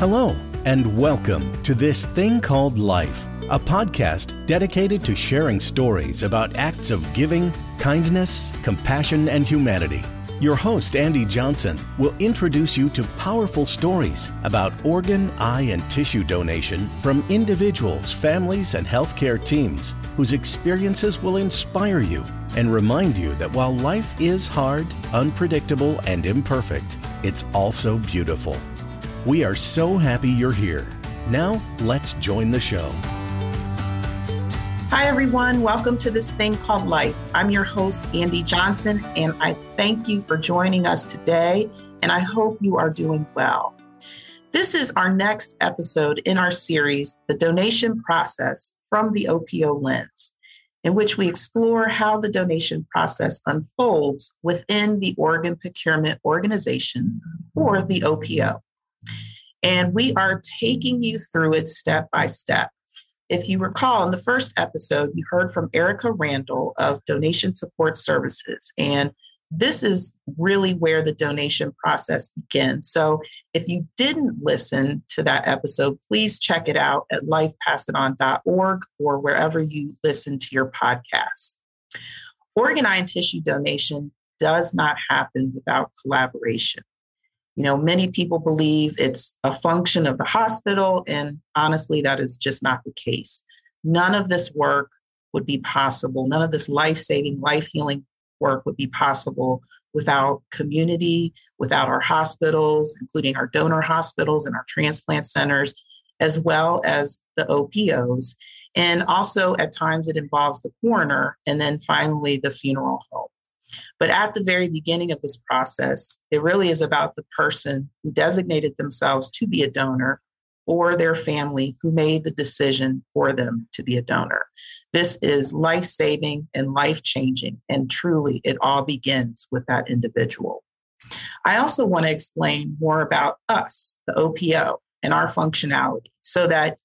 Hello, and welcome to This Thing Called Life, a podcast dedicated to sharing stories about acts of giving, kindness, compassion, and humanity. Your host, Andy Johnson, will introduce you to powerful stories about organ, eye, and tissue donation from individuals, families, and healthcare teams whose experiences will inspire you and remind you that while life is hard, unpredictable, and imperfect, it's also beautiful. We are so happy you're here. Now, let's join the show. Hi, everyone. Welcome to this thing called life. I'm your host, Andy Johnson, and I thank you for joining us today. And I hope you are doing well. This is our next episode in our series, The Donation Process from the OPO Lens, in which we explore how the donation process unfolds within the Organ Procurement Organization, or the OPO. And we are taking you through it step by step. If you recall, in the first episode, you heard from Erica Randall of Donation Support Services. And this is really where the donation process begins. So if you didn't listen to that episode, please check it out at lifepassiton.org or wherever you listen to your podcasts. Organ eye and tissue donation does not happen without collaboration. You know, many people believe it's a function of the hospital, and honestly, that is just not the case. None of this work would be possible. None of this life saving, life healing work would be possible without community, without our hospitals, including our donor hospitals and our transplant centers, as well as the OPOs. And also, at times, it involves the coroner and then finally the funeral home. But at the very beginning of this process, it really is about the person who designated themselves to be a donor or their family who made the decision for them to be a donor. This is life saving and life changing, and truly, it all begins with that individual. I also want to explain more about us, the OPO, and our functionality so that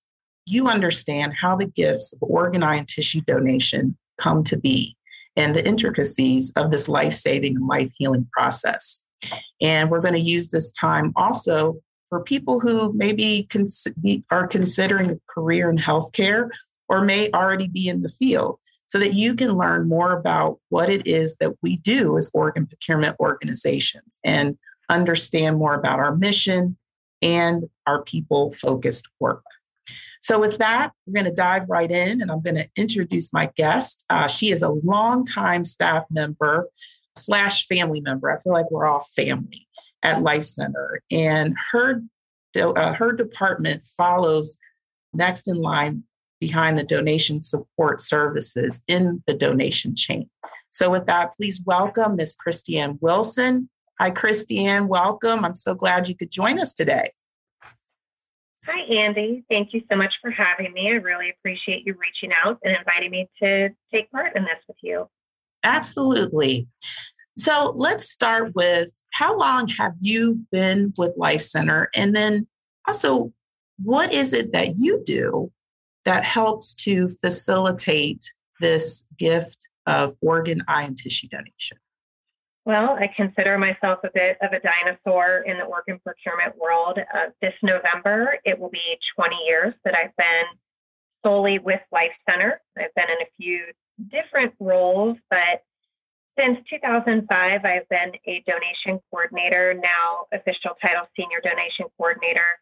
you understand how the gifts of organ, and tissue donation come to be and the intricacies of this life saving and life healing process. And we're going to use this time also for people who maybe cons- are considering a career in healthcare or may already be in the field so that you can learn more about what it is that we do as organ procurement organizations and understand more about our mission and our people focused work. So, with that, we're going to dive right in and I'm going to introduce my guest. Uh, she is a longtime staff member slash family member. I feel like we're all family at Life Center. And her, uh, her department follows next in line behind the donation support services in the donation chain. So, with that, please welcome Miss Christiane Wilson. Hi, Christiane. Welcome. I'm so glad you could join us today. Hi, Andy. Thank you so much for having me. I really appreciate you reaching out and inviting me to take part in this with you. Absolutely. So let's start with how long have you been with Life Center? And then also, what is it that you do that helps to facilitate this gift of organ, eye, and tissue donation? Well, I consider myself a bit of a dinosaur in the organ procurement world. Uh, this November, it will be 20 years that I've been solely with Life Center. I've been in a few different roles, but since 2005, I've been a donation coordinator, now official title senior donation coordinator.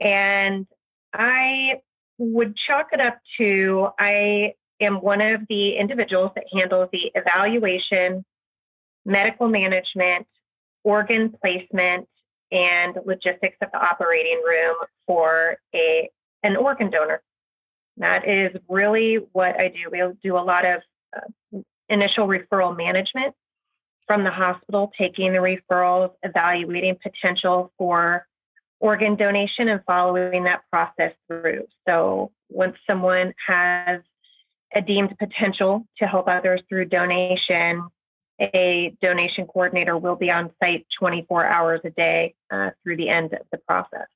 And I would chalk it up to I am one of the individuals that handles the evaluation medical management, organ placement, and logistics of the operating room for a an organ donor. That is really what I do. We'll do a lot of uh, initial referral management from the hospital, taking the referrals, evaluating potential for organ donation, and following that process through. So once someone has a deemed potential to help others through donation, a donation coordinator will be on site 24 hours a day uh, through the end of the process.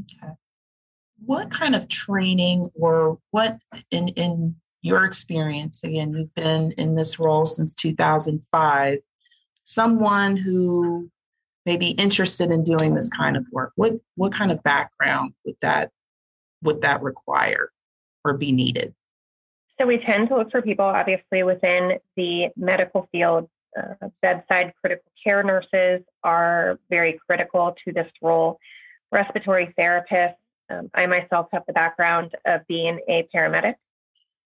Okay. What kind of training or what in, in your experience, again, you've been in this role since 2005, someone who may be interested in doing this kind of work? What what kind of background would that would that require or be needed? So we tend to look for people, obviously, within the medical field. Uh, bedside critical care nurses are very critical to this role. Respiratory therapists. Um, I myself have the background of being a paramedic.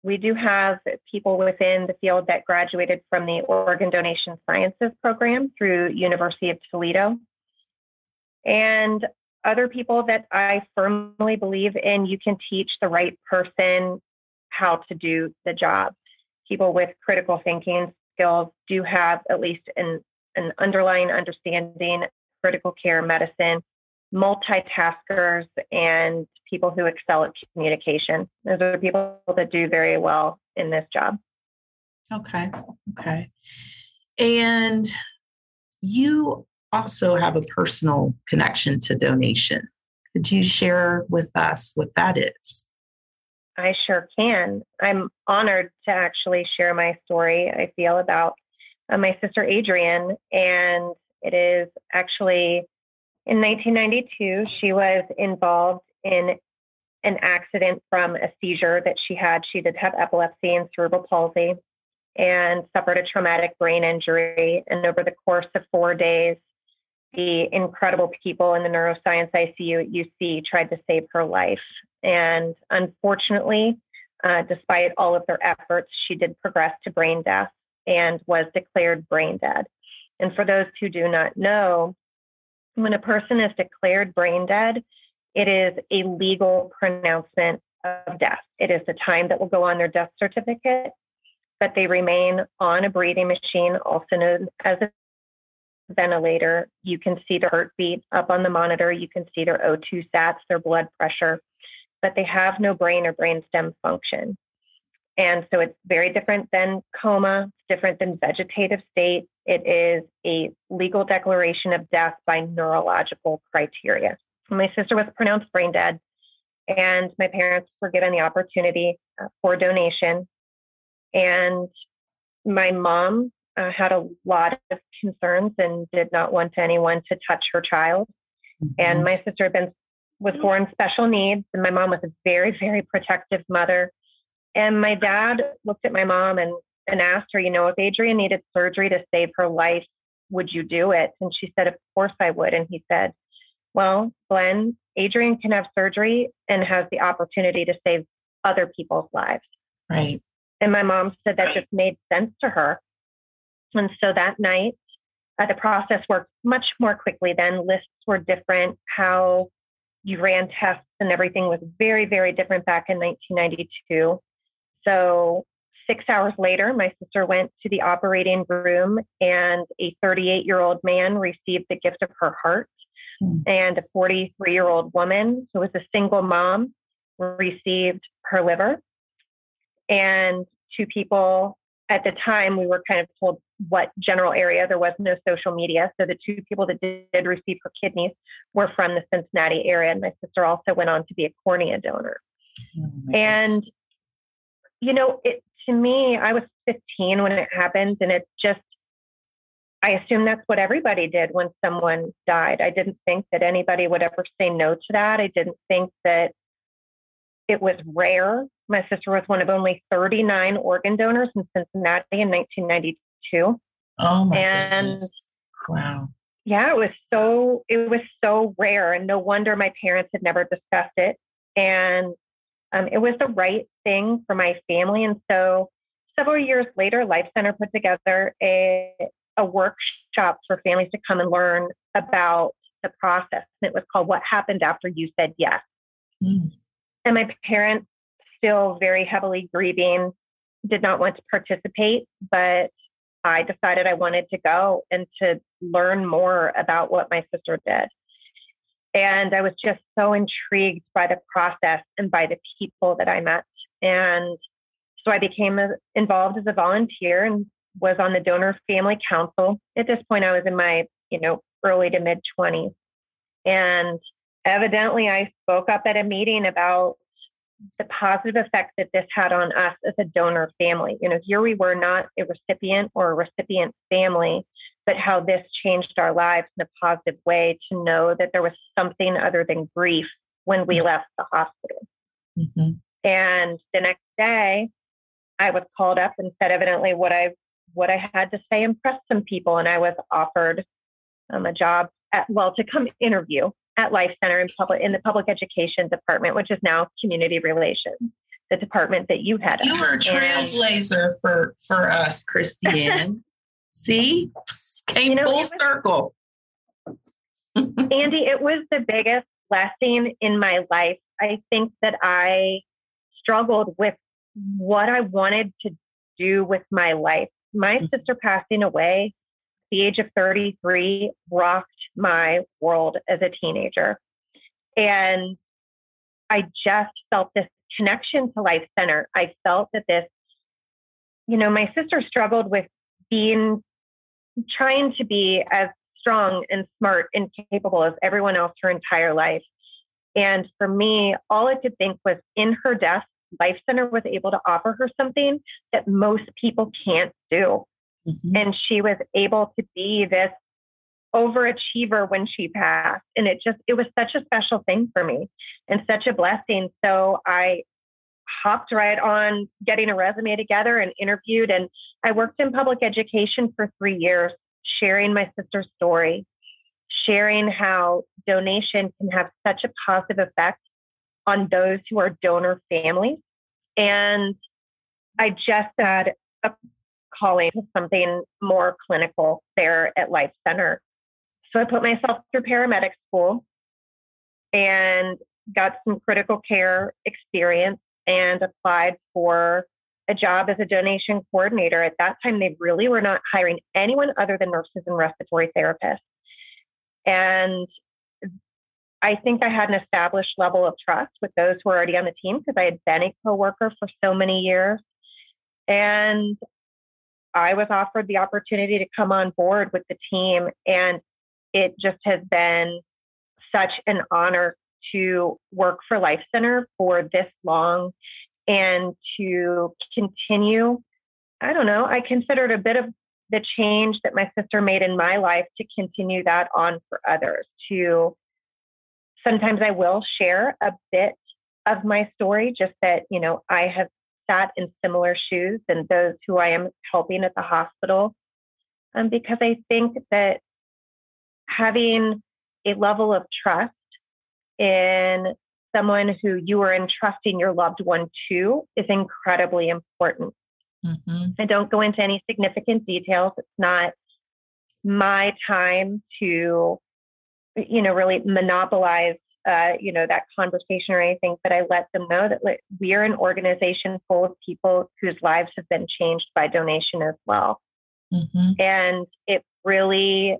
We do have people within the field that graduated from the Organ Donation Sciences program through University of Toledo. And other people that I firmly believe in, you can teach the right person how to do the job. People with critical thinking skills do have at least an, an underlying understanding critical care medicine, multitaskers, and people who excel at communication. Those are people that do very well in this job. Okay. Okay. And you also have a personal connection to donation. Could you share with us what that is? I sure can. I'm honored to actually share my story, I feel, about uh, my sister Adrienne. And it is actually in 1992, she was involved in an accident from a seizure that she had. She did have epilepsy and cerebral palsy and suffered a traumatic brain injury. And over the course of four days, the incredible people in the neuroscience ICU at UC tried to save her life. And unfortunately, uh, despite all of their efforts, she did progress to brain death and was declared brain dead. And for those who do not know, when a person is declared brain dead, it is a legal pronouncement of death. It is the time that will go on their death certificate, but they remain on a breathing machine, also known as a ventilator. You can see the heartbeat up on the monitor. You can see their O2 sats, their blood pressure but they have no brain or brainstem function. And so it's very different than coma, it's different than vegetative state. It is a legal declaration of death by neurological criteria. My sister was pronounced brain dead, and my parents were given the opportunity uh, for donation. And my mom uh, had a lot of concerns and did not want anyone to touch her child. Mm-hmm. And my sister had been was born special needs, and my mom was a very, very protective mother. And my dad looked at my mom and, and asked her, you know, if Adrian needed surgery to save her life, would you do it? And she said, of course I would. And he said, well, Glenn, Adrian can have surgery and has the opportunity to save other people's lives. Right. And my mom said that just made sense to her. And so that night, uh, the process worked much more quickly then. Lists were different. How you ran tests and everything was very, very different back in 1992. So six hours later, my sister went to the operating room and a 38 year old man received the gift of her heart. Mm. And a 43 year old woman who was a single mom received her liver. And two people at the time, we were kind of told what general area. There was no social media. So the two people that did receive her kidneys were from the Cincinnati area. And my sister also went on to be a cornea donor. Oh and, you know, it to me, I was 15 when it happened. And it just, I assume that's what everybody did when someone died. I didn't think that anybody would ever say no to that. I didn't think that it was rare. My sister was one of only 39 organ donors in Cincinnati in 1992. Oh my and goodness. wow. Yeah, it was so it was so rare, and no wonder my parents had never discussed it. And um, it was the right thing for my family. And so, several years later, Life Center put together a a workshop for families to come and learn about the process. And it was called "What Happened After You Said Yes." Mm. And my parents, still very heavily grieving, did not want to participate, but I decided I wanted to go and to learn more about what my sister did. And I was just so intrigued by the process and by the people that I met. And so I became uh, involved as a volunteer and was on the donor family council. At this point, I was in my, you know, early to mid 20s. And evidently I spoke up at a meeting about the positive effect that this had on us as a donor family. You know, here we were not a recipient or a recipient family, but how this changed our lives in a positive way to know that there was something other than grief when we mm-hmm. left the hospital. Mm-hmm. And the next day, I was called up and said evidently what I what I had to say impressed some people, and I was offered um, a job at well to come interview at Life Center in public in the public education department, which is now community relations, the department that you had. You were a trailblazer and, for for us, Christiane. See, came you know, full was, circle. Andy, it was the biggest blessing in my life. I think that I struggled with what I wanted to do with my life. My mm-hmm. sister passing away the age of 33 rocked my world as a teenager. And I just felt this connection to Life Center. I felt that this, you know, my sister struggled with being, trying to be as strong and smart and capable as everyone else her entire life. And for me, all I could think was in her death, Life Center was able to offer her something that most people can't do. Mm-hmm. And she was able to be this overachiever when she passed. And it just, it was such a special thing for me and such a blessing. So I hopped right on getting a resume together and interviewed. And I worked in public education for three years, sharing my sister's story, sharing how donation can have such a positive effect on those who are donor families. And I just had a calling to something more clinical there at Life Center. So I put myself through paramedic school and got some critical care experience and applied for a job as a donation coordinator. At that time, they really were not hiring anyone other than nurses and respiratory therapists. And I think I had an established level of trust with those who were already on the team because I had been a coworker for so many years. And I was offered the opportunity to come on board with the team, and it just has been such an honor to work for Life Center for this long and to continue. I don't know, I considered a bit of the change that my sister made in my life to continue that on for others. To sometimes I will share a bit of my story, just that, you know, I have sat in similar shoes and those who I am helping at the hospital. Um, because I think that having a level of trust in someone who you are entrusting your loved one to is incredibly important. Mm-hmm. I don't go into any significant details. It's not my time to, you know, really monopolize uh, you know, that conversation or anything, but I let them know that like, we are an organization full of people whose lives have been changed by donation as well. Mm-hmm. And it really,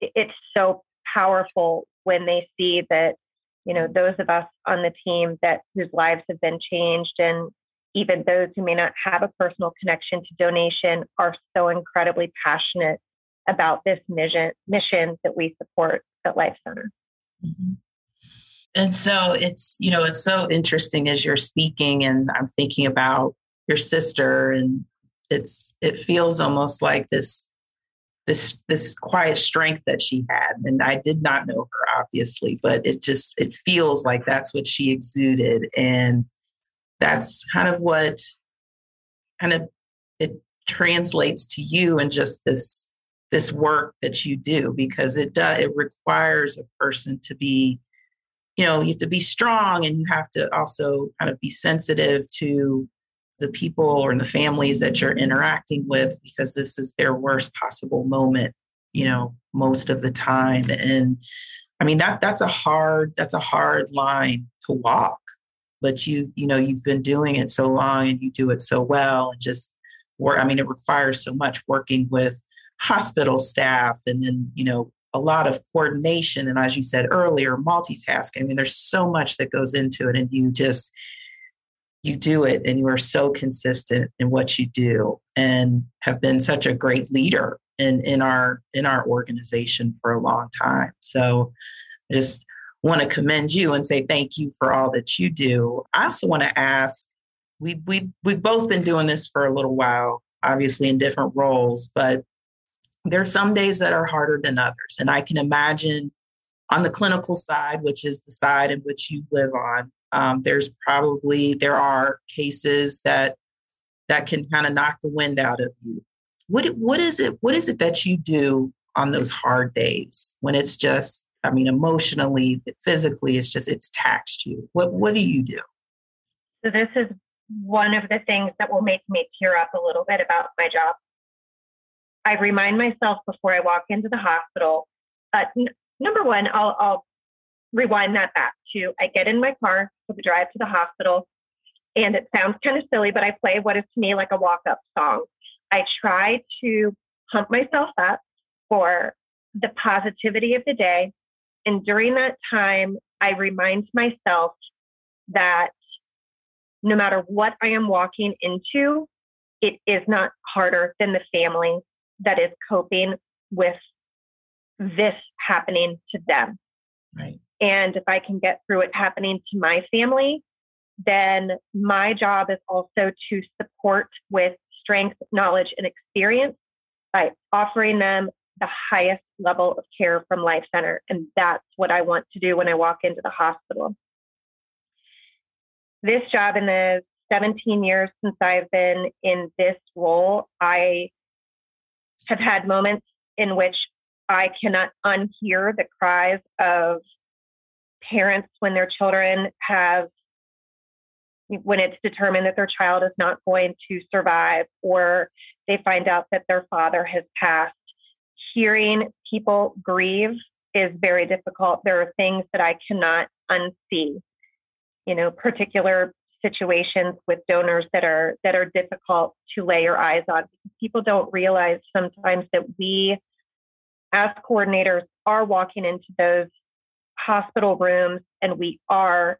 it's so powerful when they see that, you know, those of us on the team that whose lives have been changed and even those who may not have a personal connection to donation are so incredibly passionate about this mission mission that we support at Life Center. Mm-hmm and so it's you know it's so interesting as you're speaking and i'm thinking about your sister and it's it feels almost like this this this quiet strength that she had. And i did not know her obviously but it just it feels like that's what she exuded. And that's kind of what kind of it translates to you and just this this work that you do because it does it requires a person to be you know, you have to be strong and you have to also kind of be sensitive to the people or the families that you're interacting with because this is their worst possible moment, you know, most of the time. And I mean that that's a hard that's a hard line to walk. But you, you know, you've been doing it so long and you do it so well and just work. I mean, it requires so much working with hospital staff and then, you know, a lot of coordination and as you said earlier multitasking i mean there's so much that goes into it and you just you do it and you are so consistent in what you do and have been such a great leader in in our in our organization for a long time so i just want to commend you and say thank you for all that you do. I also want to ask we we we've both been doing this for a little while, obviously in different roles, but there are some days that are harder than others. And I can imagine on the clinical side, which is the side in which you live on, um, there's probably there are cases that that can kind of knock the wind out of you. What what is it? What is it that you do on those hard days when it's just I mean, emotionally, physically, it's just it's taxed you. What what do you do? So this is one of the things that will make me tear up a little bit about my job. I remind myself before I walk into the hospital. Uh, n- number one, I'll, I'll rewind that back to I get in my car for the drive to the hospital, and it sounds kind of silly, but I play what is to me like a walk up song. I try to pump myself up for the positivity of the day. And during that time, I remind myself that no matter what I am walking into, it is not harder than the family that is coping with this happening to them. Right. And if I can get through it happening to my family, then my job is also to support with strength, knowledge, and experience by offering them the highest level of care from Life Center. And that's what I want to do when I walk into the hospital. This job in the 17 years since I've been in this role, I have had moments in which I cannot unhear the cries of parents when their children have when it's determined that their child is not going to survive or they find out that their father has passed hearing people grieve is very difficult. There are things that I cannot unsee. You know, particular situations with donors that are that are difficult to lay your eyes on. People don't realize sometimes that we as coordinators are walking into those hospital rooms and we are,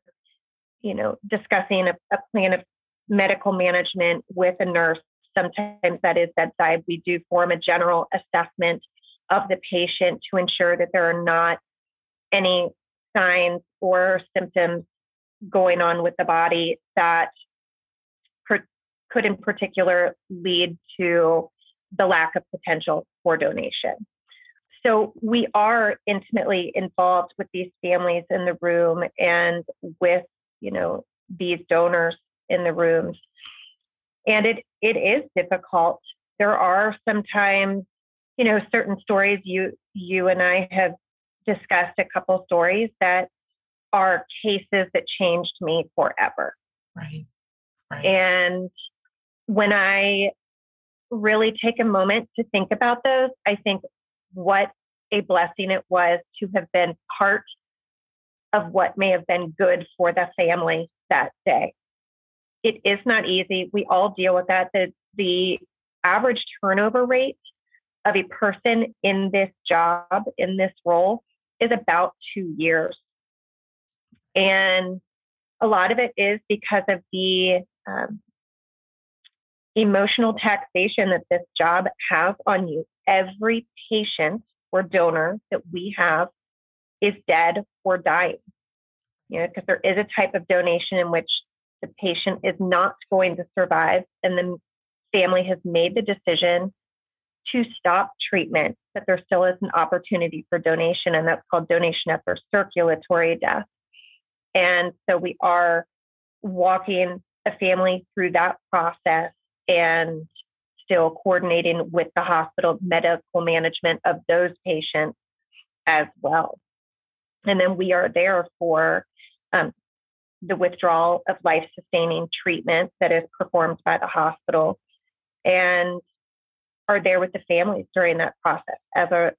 you know, discussing a, a plan of medical management with a nurse. Sometimes that is bedside. We do form a general assessment of the patient to ensure that there are not any signs or symptoms going on with the body that could in particular lead to the lack of potential for donation. So we are intimately involved with these families in the room and with, you know, these donors in the rooms. And it it is difficult. There are sometimes you know, certain stories you you and I have discussed a couple stories that are cases that changed me forever. Right. Right. And when I really take a moment to think about those, I think what a blessing it was to have been part of what may have been good for the family that day. It is not easy. We all deal with that. The, the average turnover rate of a person in this job, in this role, is about two years. And a lot of it is because of the um, emotional taxation that this job has on you. Every patient or donor that we have is dead or dying. You know, because there is a type of donation in which the patient is not going to survive, and the family has made the decision to stop treatment, but there still is an opportunity for donation, and that's called donation after circulatory death. And so we are walking a family through that process and still coordinating with the hospital medical management of those patients as well. And then we are there for um, the withdrawal of life sustaining treatment that is performed by the hospital. And are there with the families during that process as a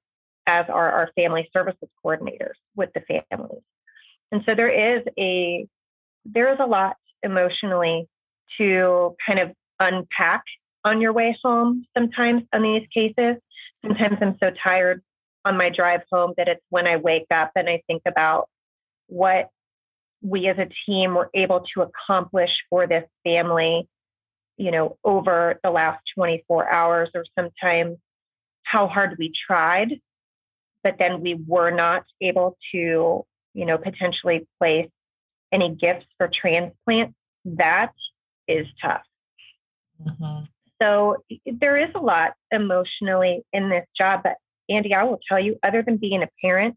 as are our family services coordinators with the families. And so there is a there is a lot emotionally to kind of unpack on your way home sometimes on these cases. Sometimes I'm so tired on my drive home that it's when I wake up and I think about what we as a team were able to accomplish for this family you know, over the last 24 hours or sometimes how hard we tried, but then we were not able to you know, potentially place any gifts for transplant, that is tough. Mm-hmm. So there is a lot emotionally in this job. But Andy, I will tell you, other than being a parent,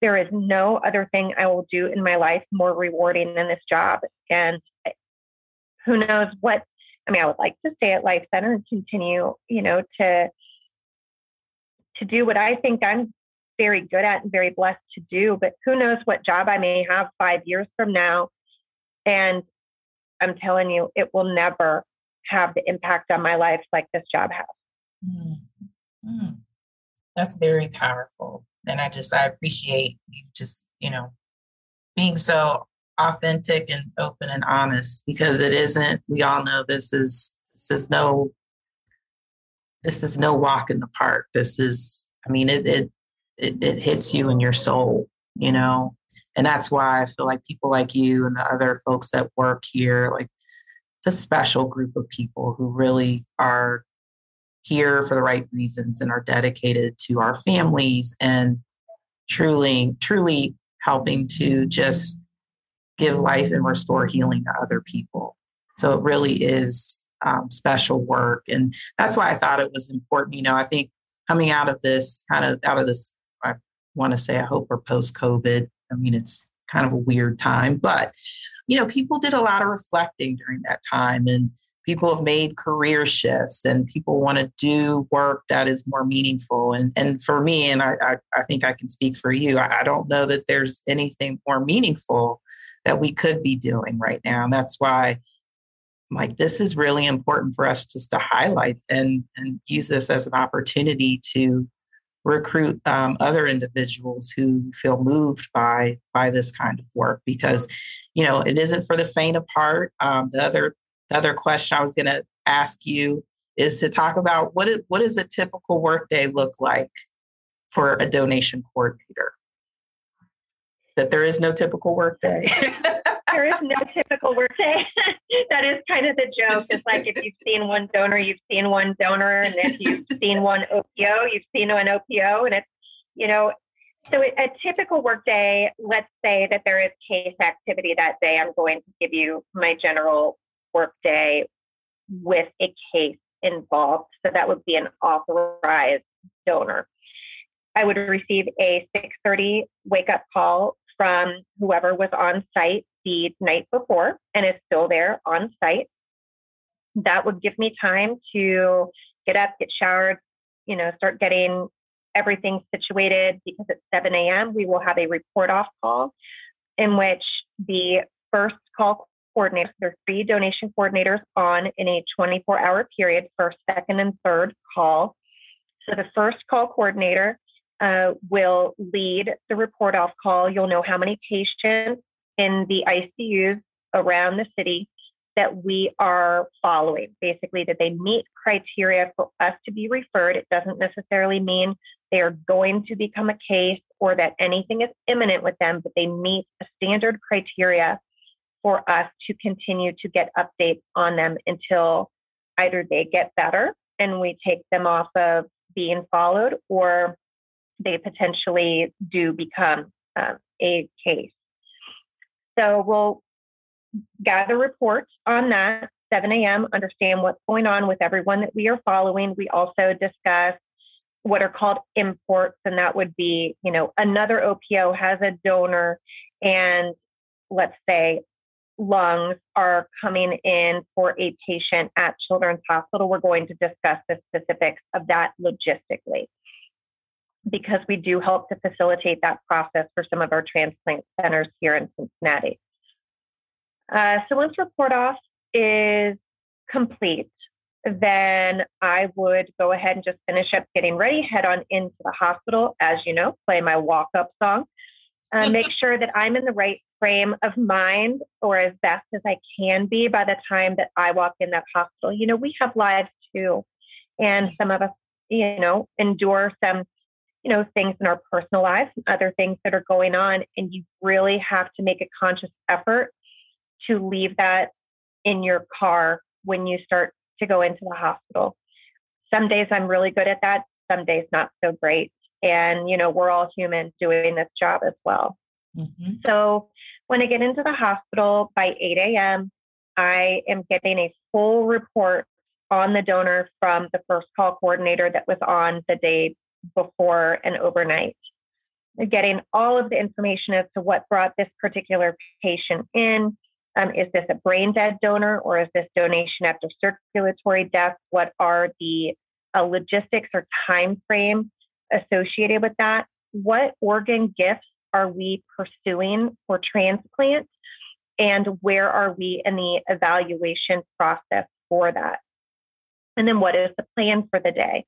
there is no other thing I will do in my life more rewarding than this job. And who knows what, I mean, I would like to stay at Life Center and continue, you know, to, to do what I think I'm very good at and very blessed to do. But who knows what job I may have five years from now. And I'm telling you, it will never have the impact on my life like this job has. Mm-hmm. That's very powerful. And I just, I appreciate you just, you know, being so authentic and open and honest because it isn't, we all know this is, this is no, this is no walk in the park. This is, I mean, it, it, it, it hits you in your soul, you know? And that's why I feel like people like you and the other folks that work here, like it's a special group of people who really are here for the right reasons and are dedicated to our families and truly, truly helping to just give life and restore healing to other people. So it really is um, special work. And that's why I thought it was important. You know, I think coming out of this, kind of out of this, I want to say, I hope we're post COVID. I mean, it's kind of a weird time, but you know, people did a lot of reflecting during that time and people have made career shifts and people want to do work that is more meaningful. And and for me, and I, I, I think I can speak for you, I, I don't know that there's anything more meaningful that we could be doing right now. And that's why like this is really important for us just to highlight and and use this as an opportunity to recruit um, other individuals who feel moved by by this kind of work because you know, it isn't for the faint of heart. Um, the other the other question I was going to ask you is to talk about what is, what does a typical workday look like for a donation coordinator? That there is no typical workday. there is no typical workday. that is kind of the joke. It's like if you've seen one donor, you've seen one donor, and if you've seen one OPO, you've seen one OPO, and it's you know so a typical workday, let's say that there is case activity that day. I'm going to give you my general workday with a case involved. So that would be an authorized donor. I would receive a 6:30 wake up call from whoever was on site the night before and is still there on site. That would give me time to get up, get showered, you know, start getting everything situated because at 7 a.m. we will have a report off call in which the first call coordinator, there are three donation coordinators on in a 24 hour period, first, second, and third call. So the first call coordinator uh, will lead the report off call. You'll know how many patients in the ICUs around the city that we are following. Basically, that they meet criteria for us to be referred. It doesn't necessarily mean they are going to become a case or that anything is imminent with them, but they meet a standard criteria for us to continue to get updates on them until either they get better and we take them off of being followed or they potentially do become um, a case. So we'll gather reports on that 7 a.m., understand what's going on with everyone that we are following. We also discuss what are called imports, and that would be, you know, another OPO has a donor, and let's say lungs are coming in for a patient at Children's Hospital. We're going to discuss the specifics of that logistically because we do help to facilitate that process for some of our transplant centers here in Cincinnati. Uh, so once report off is complete, then I would go ahead and just finish up getting ready, head on into the hospital, as you know, play my walk up song, uh, make sure that I'm in the right frame of mind or as best as I can be by the time that I walk in that hospital. You know, we have lives too, and some of us, you know, endure some, you know, things in our personal lives and other things that are going on, and you really have to make a conscious effort to leave that in your car when you start to go into the hospital. Some days I'm really good at that, some days not so great. And, you know, we're all human doing this job as well. Mm-hmm. So when I get into the hospital by 8 a.m., I am getting a full report on the donor from the first call coordinator that was on the day before and overnight. Getting all of the information as to what brought this particular patient in. Um, is this a brain dead donor or is this donation after circulatory death? What are the uh, logistics or time frame associated with that? What organ gifts are we pursuing for transplant? And where are we in the evaluation process for that? And then what is the plan for the day?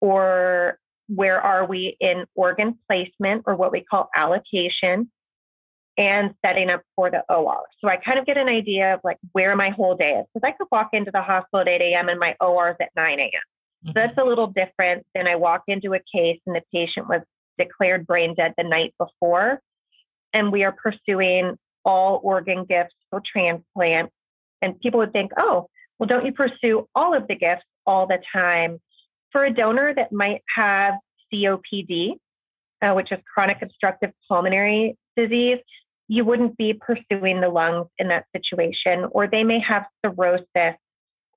Or where are we in organ placement or what we call allocation and setting up for the OR. So I kind of get an idea of like where my whole day is. Because I could walk into the hospital at 8 a.m. and my OR is at 9 a.m. So that's mm-hmm. a little different than I walk into a case and the patient was declared brain dead the night before. And we are pursuing all organ gifts for transplant. And people would think, oh, well, don't you pursue all of the gifts all the time? For a donor that might have COPD, uh, which is chronic obstructive pulmonary disease, you wouldn't be pursuing the lungs in that situation, or they may have cirrhosis,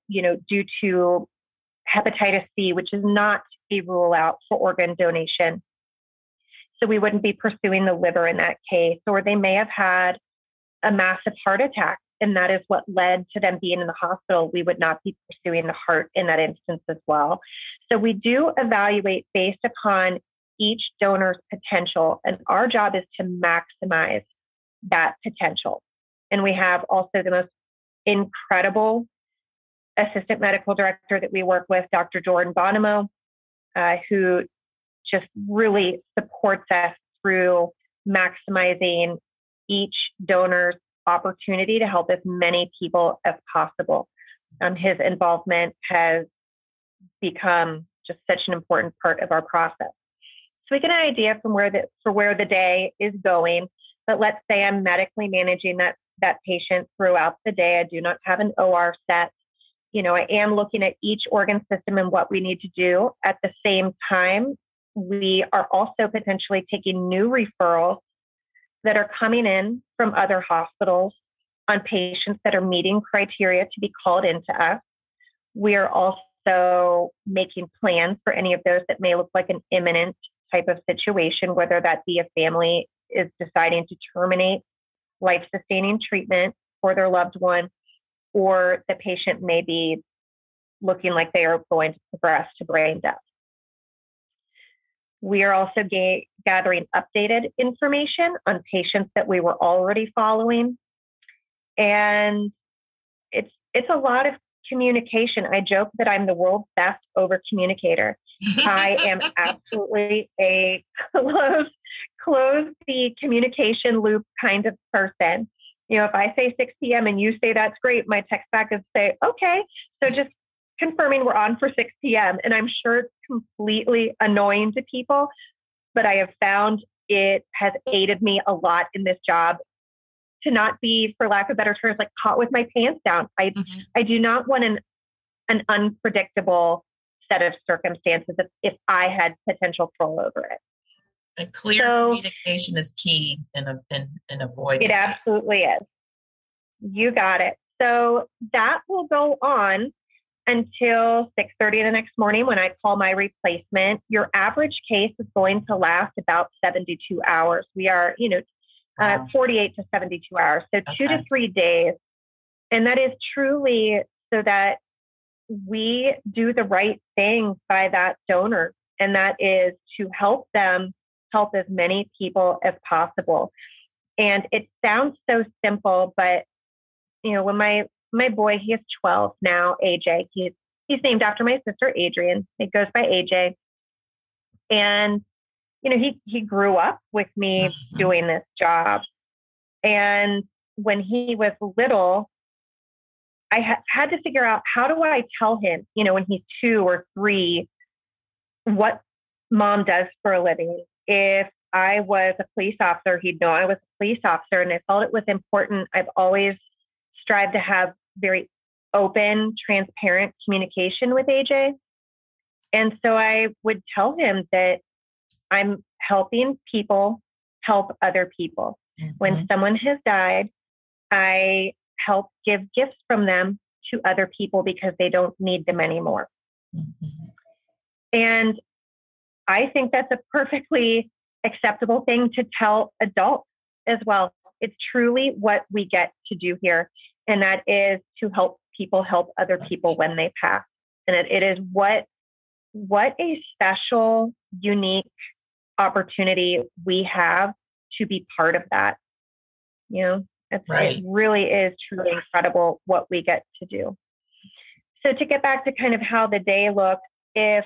you know, due to hepatitis C, which is not a rule out for organ donation. So we wouldn't be pursuing the liver in that case, or they may have had a massive heart attack, and that is what led to them being in the hospital. We would not be pursuing the heart in that instance as well. So we do evaluate based upon each donor's potential, and our job is to maximize that potential. And we have also the most incredible assistant medical director that we work with, Dr. Jordan Bonomo, uh, who just really supports us through maximizing each donor's opportunity to help as many people as possible. Um, his involvement has become just such an important part of our process. So we get an idea from where the for where the day is going. But let's say I'm medically managing that that patient throughout the day. I do not have an OR set you know, I am looking at each organ system and what we need to do. At the same time, we are also potentially taking new referrals that are coming in from other hospitals on patients that are meeting criteria to be called into us. We are also making plans for any of those that may look like an imminent type of situation, whether that be a family is deciding to terminate life sustaining treatment for their loved one or the patient may be looking like they are going to progress to brain death. We are also ga- gathering updated information on patients that we were already following. And it's it's a lot of communication. I joke that I'm the world's best over communicator. I am absolutely a close, close the communication loop kind of person you know, if I say 6 p.m. and you say that's great, my text back is say, okay. So just confirming we're on for 6 p.m. And I'm sure it's completely annoying to people, but I have found it has aided me a lot in this job to not be, for lack of better terms, like caught with my pants down. I mm-hmm. I do not want an an unpredictable set of circumstances if, if I had potential control over it. And clear so, communication is key in, in, in avoiding. It absolutely is. You got it. So that will go on until 6.30 the next morning when I call my replacement. Your average case is going to last about 72 hours. We are, you know, uh, wow. uh, 48 to 72 hours. So okay. two to three days. And that is truly so that we do the right thing by that donor. And that is to help them help as many people as possible. And it sounds so simple, but you know, when my my boy, he is 12 now, AJ. He's he's named after my sister Adrian. It goes by AJ. And you know, he he grew up with me mm-hmm. doing this job. And when he was little, I ha- had to figure out how do I tell him, you know, when he's two or three, what mom does for a living if I was a police officer, he'd know I was a police officer, and I felt it was important. I've always strived to have very open, transparent communication with AJ. And so I would tell him that I'm helping people help other people. Mm-hmm. When someone has died, I help give gifts from them to other people because they don't need them anymore. Mm-hmm. And I think that's a perfectly acceptable thing to tell adults as well. It's truly what we get to do here, and that is to help people help other people when they pass. And it, it is what what a special, unique opportunity we have to be part of that. You know, it's, right. it really is truly incredible what we get to do. So to get back to kind of how the day looks, if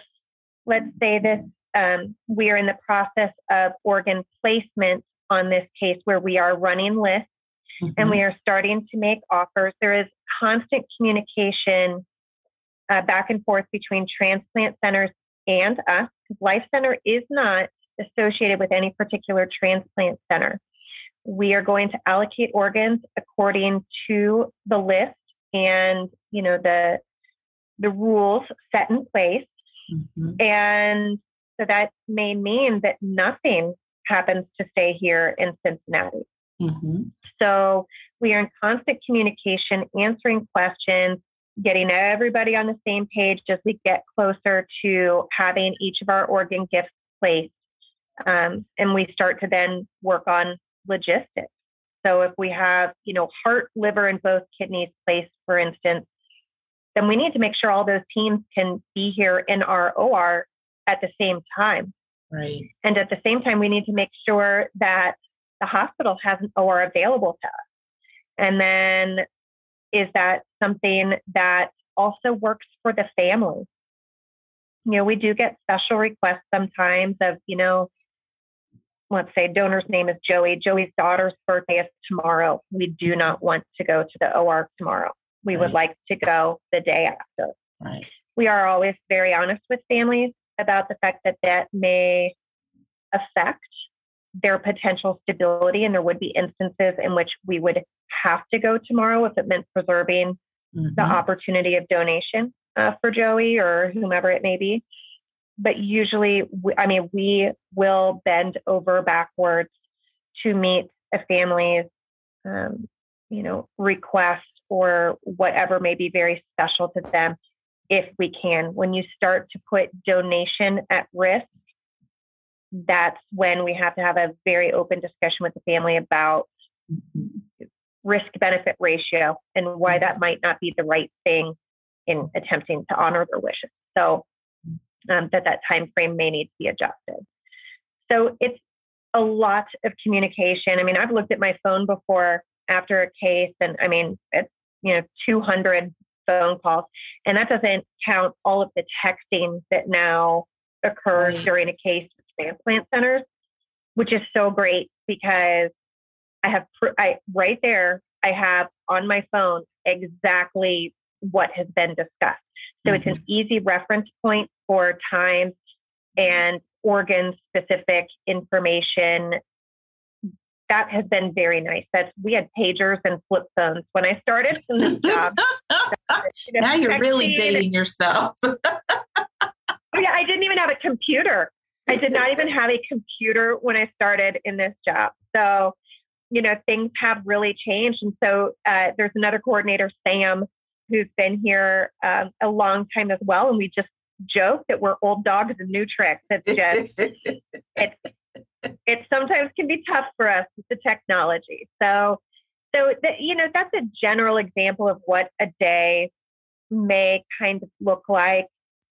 let's say this um, we are in the process of organ placement on this case where we are running lists mm-hmm. and we are starting to make offers. There is constant communication uh, back and forth between transplant centers and us. Because Life Center is not associated with any particular transplant center. We are going to allocate organs according to the list and you know the the rules set in place. Mm-hmm. And so that may mean that nothing happens to stay here in Cincinnati. Mm-hmm. So we are in constant communication, answering questions, getting everybody on the same page as we get closer to having each of our organ gifts placed. Um, and we start to then work on logistics. So if we have, you know, heart, liver, and both kidneys placed, for instance, then we need to make sure all those teams can be here in our OR at the same time. Right. And at the same time, we need to make sure that the hospital has an OR available to us. And then is that something that also works for the family? You know, we do get special requests sometimes of, you know, let's say donor's name is Joey. Joey's daughter's birthday is tomorrow. We do not want to go to the OR tomorrow. We right. would like to go the day after. Right. We are always very honest with families about the fact that that may affect their potential stability. And there would be instances in which we would have to go tomorrow if it meant preserving mm-hmm. the opportunity of donation uh, for Joey or whomever it may be. But usually, we, I mean, we will bend over backwards to meet a family's, um, you know, request or whatever may be very special to them if we can. When you start to put donation at risk, that's when we have to have a very open discussion with the family about risk benefit ratio and why that might not be the right thing in attempting to honor their wishes. So um, that that time frame may need to be adjusted. So it's a lot of communication. I mean, I've looked at my phone before after a case, and I mean, it's you know 200 phone calls. And that doesn't count all of the texting that now occurs right. during a case transplant centers, which is so great because I have I right there I have on my phone exactly what has been discussed. So mm-hmm. it's an mm-hmm. easy reference point for times and organ specific information that has been very nice. That we had pagers and flip phones when I started in this job. now you're really dating yourself. oh, yeah, I didn't even have a computer. I did not even have a computer when I started in this job. So, you know, things have really changed. And so uh, there's another coordinator, Sam, who's been here um, a long time as well. And we just joke that we're old dogs and new tricks. It's just, it's it sometimes can be tough for us with the technology. So, so that, you know, that's a general example of what a day may kind of look like.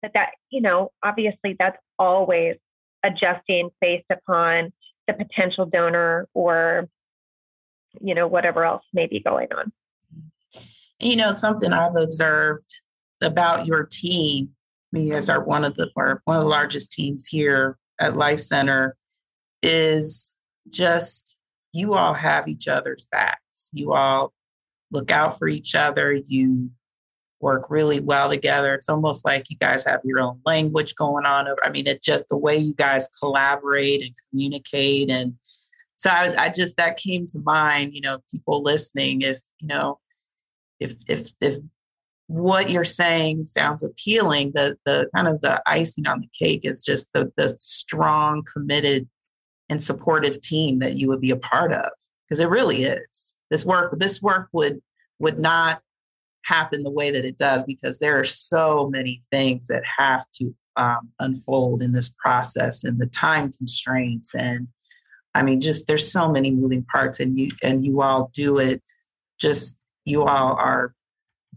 But that, you know, obviously that's always adjusting based upon the potential donor or, you know, whatever else may be going on. You know, something I've observed about your team, me as our one of the one of the largest teams here at Life Center, is just you all have each other's backs. You all look out for each other. You work really well together. It's almost like you guys have your own language going on. I mean, it's just the way you guys collaborate and communicate. And so I, I just, that came to mind, you know, people listening, if, you know, if, if, if what you're saying sounds appealing, the, the kind of the icing on the cake is just the, the strong, committed and supportive team that you would be a part of. because it really is. This work, this work would would not happen the way that it does because there are so many things that have to um, unfold in this process and the time constraints and I mean just there's so many moving parts and you and you all do it just you all are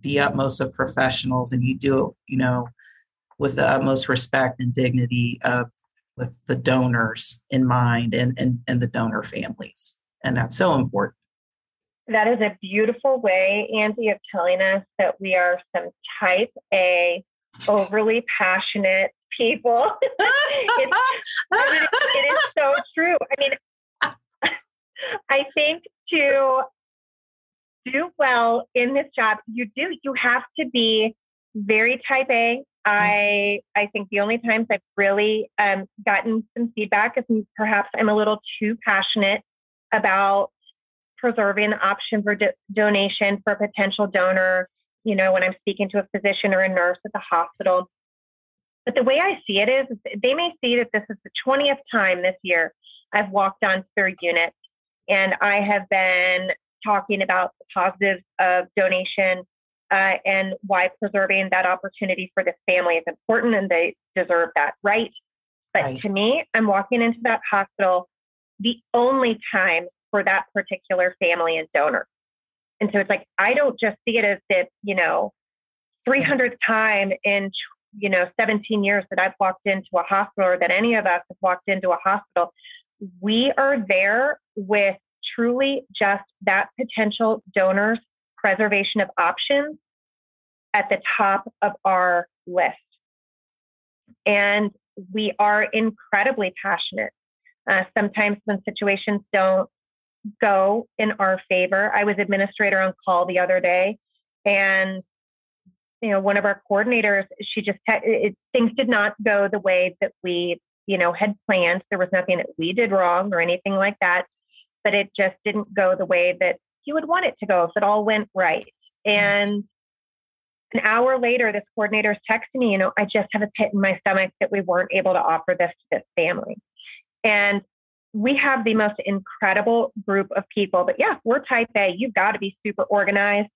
the utmost of professionals and you do it you know with the utmost respect and dignity of with the donors in mind and, and, and the donor families. And that's so important. That is a beautiful way, Andy, of telling us that we are some type A, overly passionate people. it's, I mean, it is so true. I mean, I think to do well in this job, you do, you have to be very type A, I I think the only times I've really um, gotten some feedback is perhaps I'm a little too passionate about preserving the option for do- donation for a potential donor. You know, when I'm speaking to a physician or a nurse at the hospital. But the way I see it is, they may see that this is the 20th time this year I've walked onto their unit, and I have been talking about the positives of donation uh, and why preserving that opportunity for this family is important and they deserve that right. But right. to me, I'm walking into that hospital the only time for that particular family and donor. And so it's like, I don't just see it as the, you know, 300th time in, you know, 17 years that I've walked into a hospital or that any of us have walked into a hospital. We are there with truly just that potential donor's preservation of options at the top of our list. And we are incredibly passionate. Uh, sometimes when situations don't go in our favor, I was administrator on call the other day, and you know, one of our coordinators, she just had, it, things did not go the way that we, you know, had planned. There was nothing that we did wrong or anything like that, but it just didn't go the way that you would want it to go if it all went right. And an hour later, this coordinator is texting me, you know, I just have a pit in my stomach that we weren't able to offer this to this family. And we have the most incredible group of people. But yeah, we're type A. You've got to be super organized.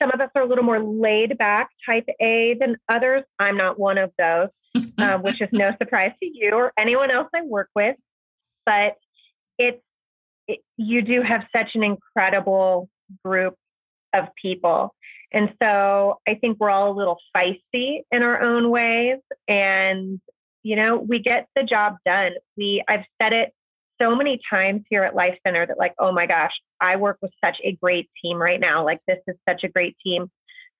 Some of us are a little more laid back type A than others. I'm not one of those, uh, which is no surprise to you or anyone else I work with. But it's, it, you do have such an incredible group of people. And so I think we're all a little feisty in our own ways. And, you know, we get the job done. We, I've said it so many times here at Life Center that, like, oh my gosh, I work with such a great team right now. Like, this is such a great team.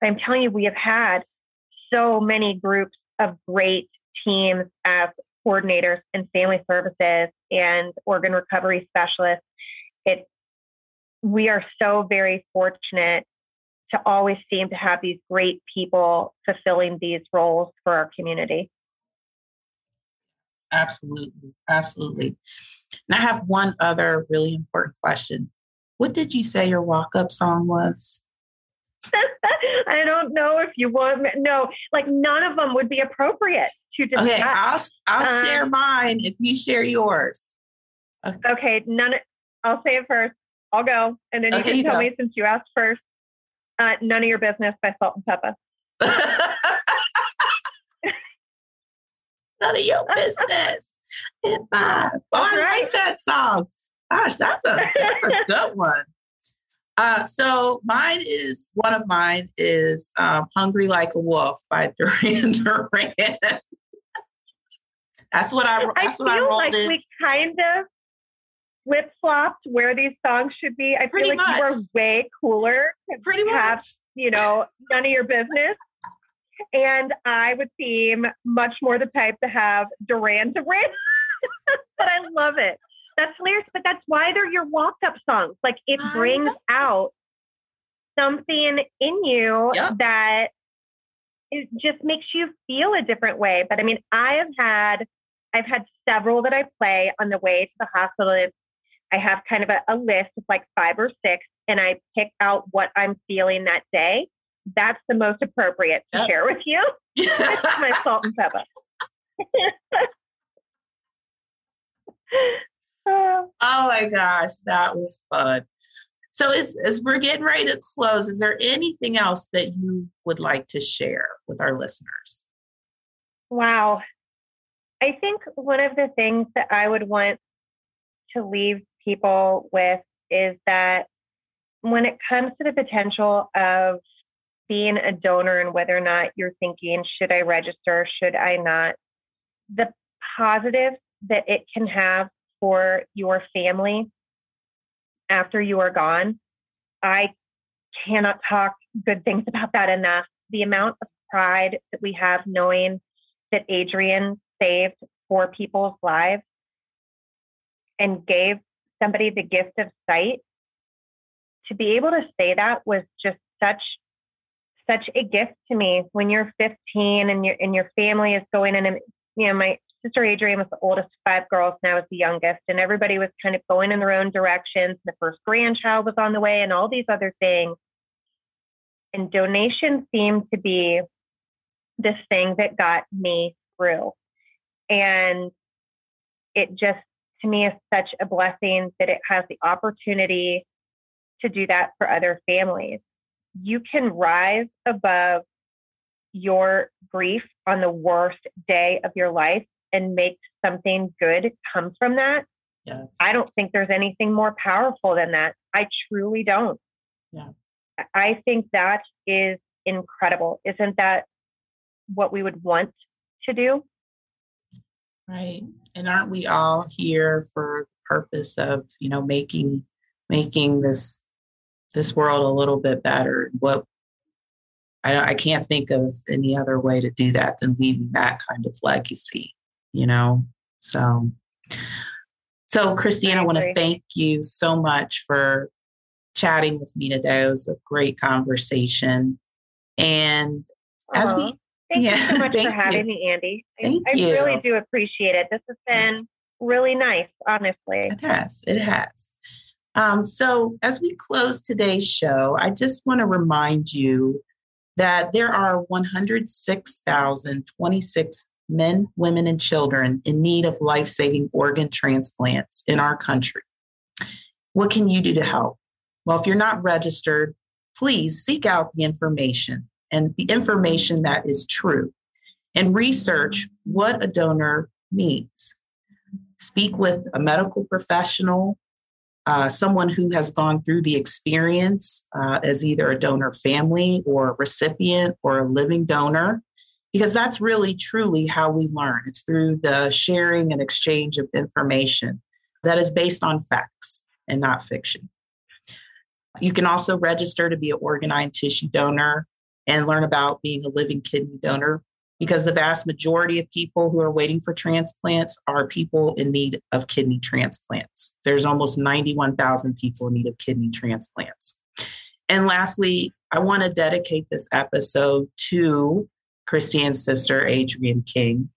But I'm telling you, we have had so many groups of great teams as coordinators and family services and organ recovery specialists. It, we are so very fortunate to always seem to have these great people fulfilling these roles for our community. Absolutely. Absolutely. And I have one other really important question. What did you say your walk up song was? I don't know if you want. No, like none of them would be appropriate to discuss. Okay, I'll I'll um, share mine if you share yours. Okay. okay, none. I'll say it first. I'll go, and then okay, you can you tell go. me since you asked first. Uh, None of Your Business by Salt-N-Pepa. None of your business. If I, oh, I right. like that song. Gosh, that's a, that's a good one. Uh, so mine is one of mine is um, "Hungry Like a Wolf" by Duran Duran. that's what I. That's I what I rolled like in. we kind of flip flopped where these songs should be. I Pretty feel like much. you are way cooler. Pretty have, much. You know, none of your business. And I would seem much more the type to have Duran Duran. but I love it. That's hilarious. But that's why they're your walk up songs. Like it brings out something in you yep. that it just makes you feel a different way. But I mean, I have had I've had several that I play on the way to the hospital I have kind of a, a list of like five or six, and I pick out what I'm feeling that day. That's the most appropriate to yep. share with you. That's my Salt-N-Pepa. oh, Oh my gosh, that was fun. So as, as we're getting ready to close, is there anything else that you would like to share with our listeners? Wow. I think one of the things that I would want to leave people with is that when it comes to the potential of being a donor and whether or not you're thinking, should I register, should I not, the positive that it can have for your family after you are gone, I cannot talk good things about that enough. The amount of pride that we have knowing that Adrienne saved four people's lives and gave somebody the gift of sight to be able to say that was just such such a gift to me when you're 15 and your and your family is going in and you know my sister Adrienne was the oldest of five girls and I was the youngest and everybody was kind of going in their own directions the first grandchild was on the way and all these other things and donation seemed to be this thing that got me through and it just to me is such a blessing that it has the opportunity to do that for other families. You can rise above your grief on the worst day of your life and make something good come from that. Yes. I don't think there's anything more powerful than that. I truly don't. Yeah. I think that is incredible. Isn't that what we would want to do? Right. And aren't we all here for the purpose of, you know, making making this this world a little bit better? What I I can't think of any other way to do that than leaving that kind of legacy, you know. So so Christine, I, I want to thank you so much for chatting with me today. It was a great conversation. And as we Thank yeah, you so much for having you. me, Andy. Thank I, you. I really do appreciate it. This has been really nice, honestly. It has. It has. Um, so, as we close today's show, I just want to remind you that there are 106,026 men, women, and children in need of life saving organ transplants in our country. What can you do to help? Well, if you're not registered, please seek out the information and the information that is true and research what a donor needs. Speak with a medical professional, uh, someone who has gone through the experience uh, as either a donor family or a recipient or a living donor, because that's really truly how we learn. It's through the sharing and exchange of information that is based on facts and not fiction. You can also register to be an organ and tissue donor and learn about being a living kidney donor because the vast majority of people who are waiting for transplants are people in need of kidney transplants. There's almost 91,000 people in need of kidney transplants. And lastly, I want to dedicate this episode to Christine's sister, Adrienne King,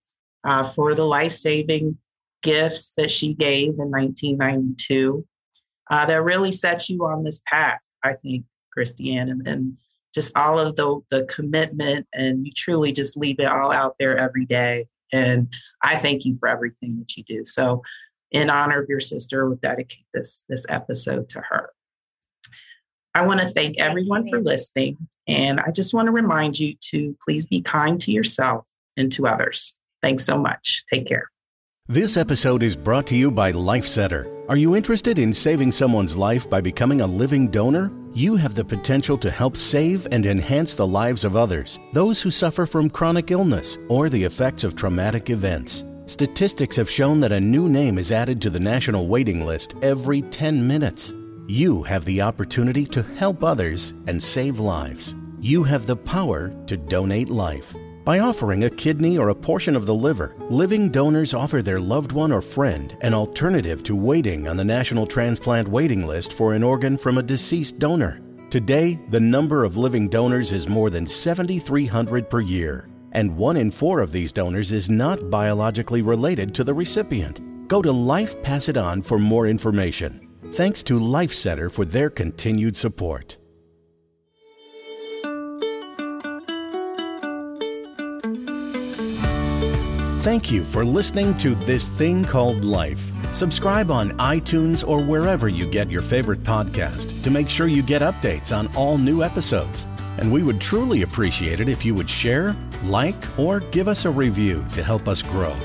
uh, for the life saving gifts that she gave in 1992 uh, that really set you on this path, I think, Christine. And, and just all of the the commitment and you truly just leave it all out there every day. And i thank you for everything that you do. So in honor of your sister we'll dedicate this this episode to her. I want to thank everyone for listening and i just want to remind you to please be kind to yourself and to others. Thanks so much. Take care. This episode is brought to you by life center are you interested in saving someone's life by becoming a living donor you have the potential to help save and enhance the lives of others, those who suffer from chronic illness or the effects of traumatic events. Statistics have shown that a new name is added to the national waiting list every 10 minutes. You have the opportunity to help others and save lives. You have the power to donate life. By offering a kidney or a portion of the liver, living donors offer their loved one or friend an alternative to waiting on the National Transplant Waiting List for an organ from a deceased donor. Today, the number of living donors is more than 7,300 per year, and one in four of these donors is not biologically related to the recipient. Go to Life Pass It On for more information. Thanks to Life Center for their continued support. Thank you for listening to This Thing Called Life. Subscribe on iTunes or wherever you get your favorite podcast to make sure you get updates on all new episodes. And we would truly appreciate it if you would share, like, or give us a review to help us grow.